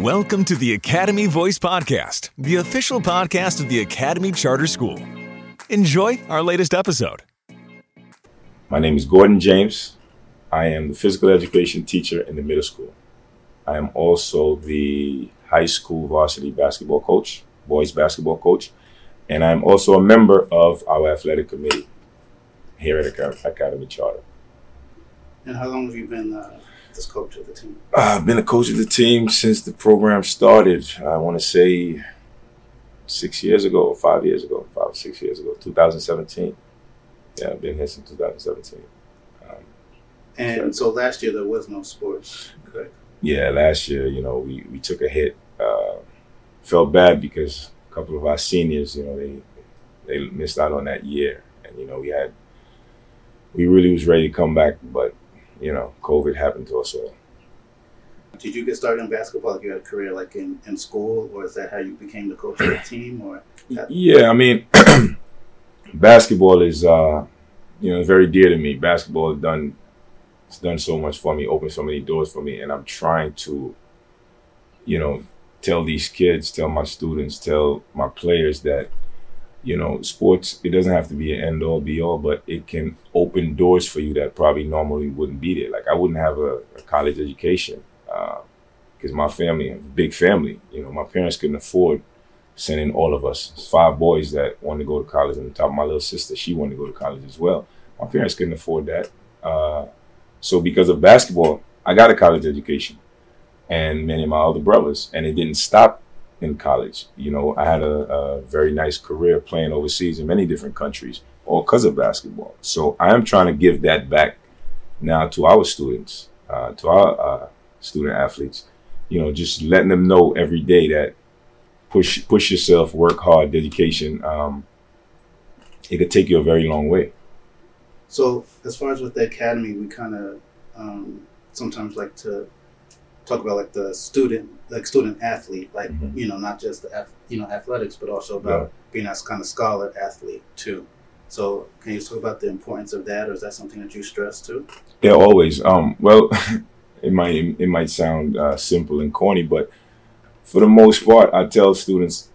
Welcome to the Academy Voice Podcast, the official podcast of the Academy Charter School. Enjoy our latest episode. My name is Gordon James. I am the physical education teacher in the middle school. I am also the high school varsity basketball coach, boys basketball coach, and I'm also a member of our athletic committee here at Academy Charter. And how long have you been uh, this coach of the team? I've been a coach of the team since the program started. I want to say six years ago, or five years ago, five or six years ago, 2017. Yeah, I've been here since 2017. Um, and so last year there was no sports, correct? Yeah, last year, you know, we, we took a hit. Uh, felt bad because a couple of our seniors, you know, they they missed out on that year, and you know, we had we really was ready to come back, but you know, COVID happened to us all. Did you get started in basketball? Like you had a career like in, in school, or is that how you became the coach of the team? Or yeah, I mean, basketball is uh, you know very dear to me. Basketball has done it's done so much for me, opened so many doors for me, and I'm trying to, you know, tell these kids, tell my students, tell my players that you know, sports, it doesn't have to be an end all be all, but it can open doors for you that probably normally wouldn't be there. Like I wouldn't have a, a college education because uh, my family, big family, you know, my parents couldn't afford sending all of us. Five boys that wanted to go to college, and on top of my little sister, she wanted to go to college as well. My parents couldn't afford that. Uh, so because of basketball, I got a college education and many of my other brothers, and it didn't stop in college. You know, I had a, a very nice career playing overseas in many different countries, all because of basketball. So I am trying to give that back now to our students, uh, to our uh, student athletes. You know, just letting them know every day that push push yourself, work hard, dedication. Um, it could take you a very long way. So, as far as with the academy, we kind of um, sometimes like to talk about like the student, like student athlete, like mm-hmm. you know, not just the you know athletics, but also about yeah. being a kind of scholar athlete too. So, can you talk about the importance of that, or is that something that you stress too? Yeah, always. Um, well, it might it might sound uh, simple and corny, but for the most part, I tell students,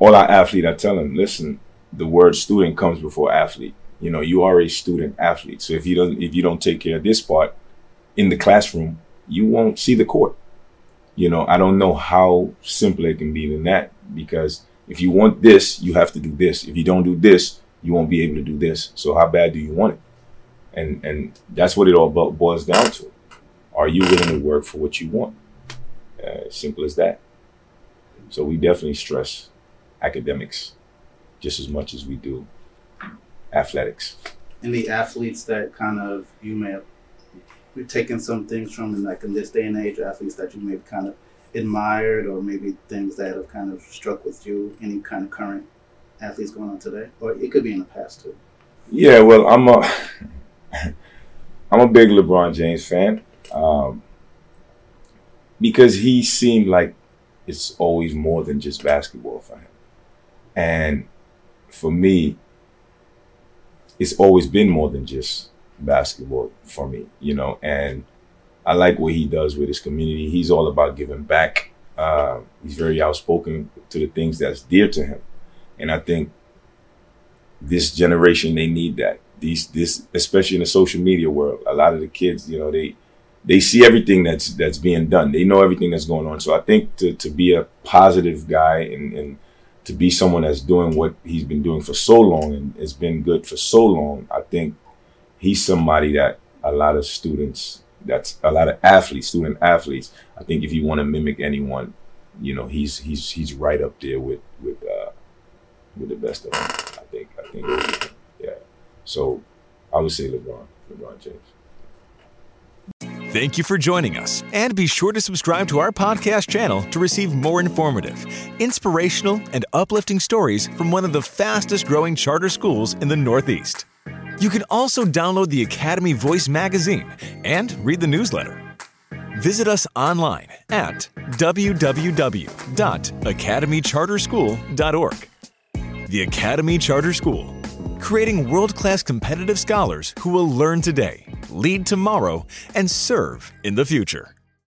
all our athlete, I tell them, listen, the word student comes before athlete. You know, you are a student athlete. So if you don't if you don't take care of this part in the classroom, you won't see the court. You know, I don't know how simple it can be than that because if you want this, you have to do this. If you don't do this, you won't be able to do this. So how bad do you want it? And and that's what it all boils down to. Are you willing to work for what you want? Uh, simple as that. So we definitely stress academics just as much as we do athletics. And the athletes that kind of you may have we've taken some things from like in this day and age athletes that you maybe kind of admired or maybe things that have kind of struck with you any kind of current athletes going on today? Or it could be in the past too. Yeah well i'm a i'm a big lebron james fan um, because he seemed like it's always more than just basketball for him. And for me it's always been more than just basketball for me, you know, and I like what he does with his community. He's all about giving back. Uh, he's very outspoken to the things that's dear to him, and I think this generation they need that. These this especially in the social media world, a lot of the kids, you know, they they see everything that's that's being done. They know everything that's going on. So I think to to be a positive guy and and to be someone that's doing what he's been doing for so long and has been good for so long, I think he's somebody that a lot of students, that's a lot of athletes, student athletes. I think if you want to mimic anyone, you know, he's he's he's right up there with with uh, with the best of them. I think I think yeah. So I would say LeBron, LeBron James. Thank you for joining us, and be sure to subscribe to our podcast channel to receive more informative, inspirational, and uplifting stories from one of the fastest growing charter schools in the Northeast. You can also download the Academy Voice magazine and read the newsletter. Visit us online at www.academycharterschool.org. The Academy Charter School, creating world class competitive scholars who will learn today, lead tomorrow, and serve in the future.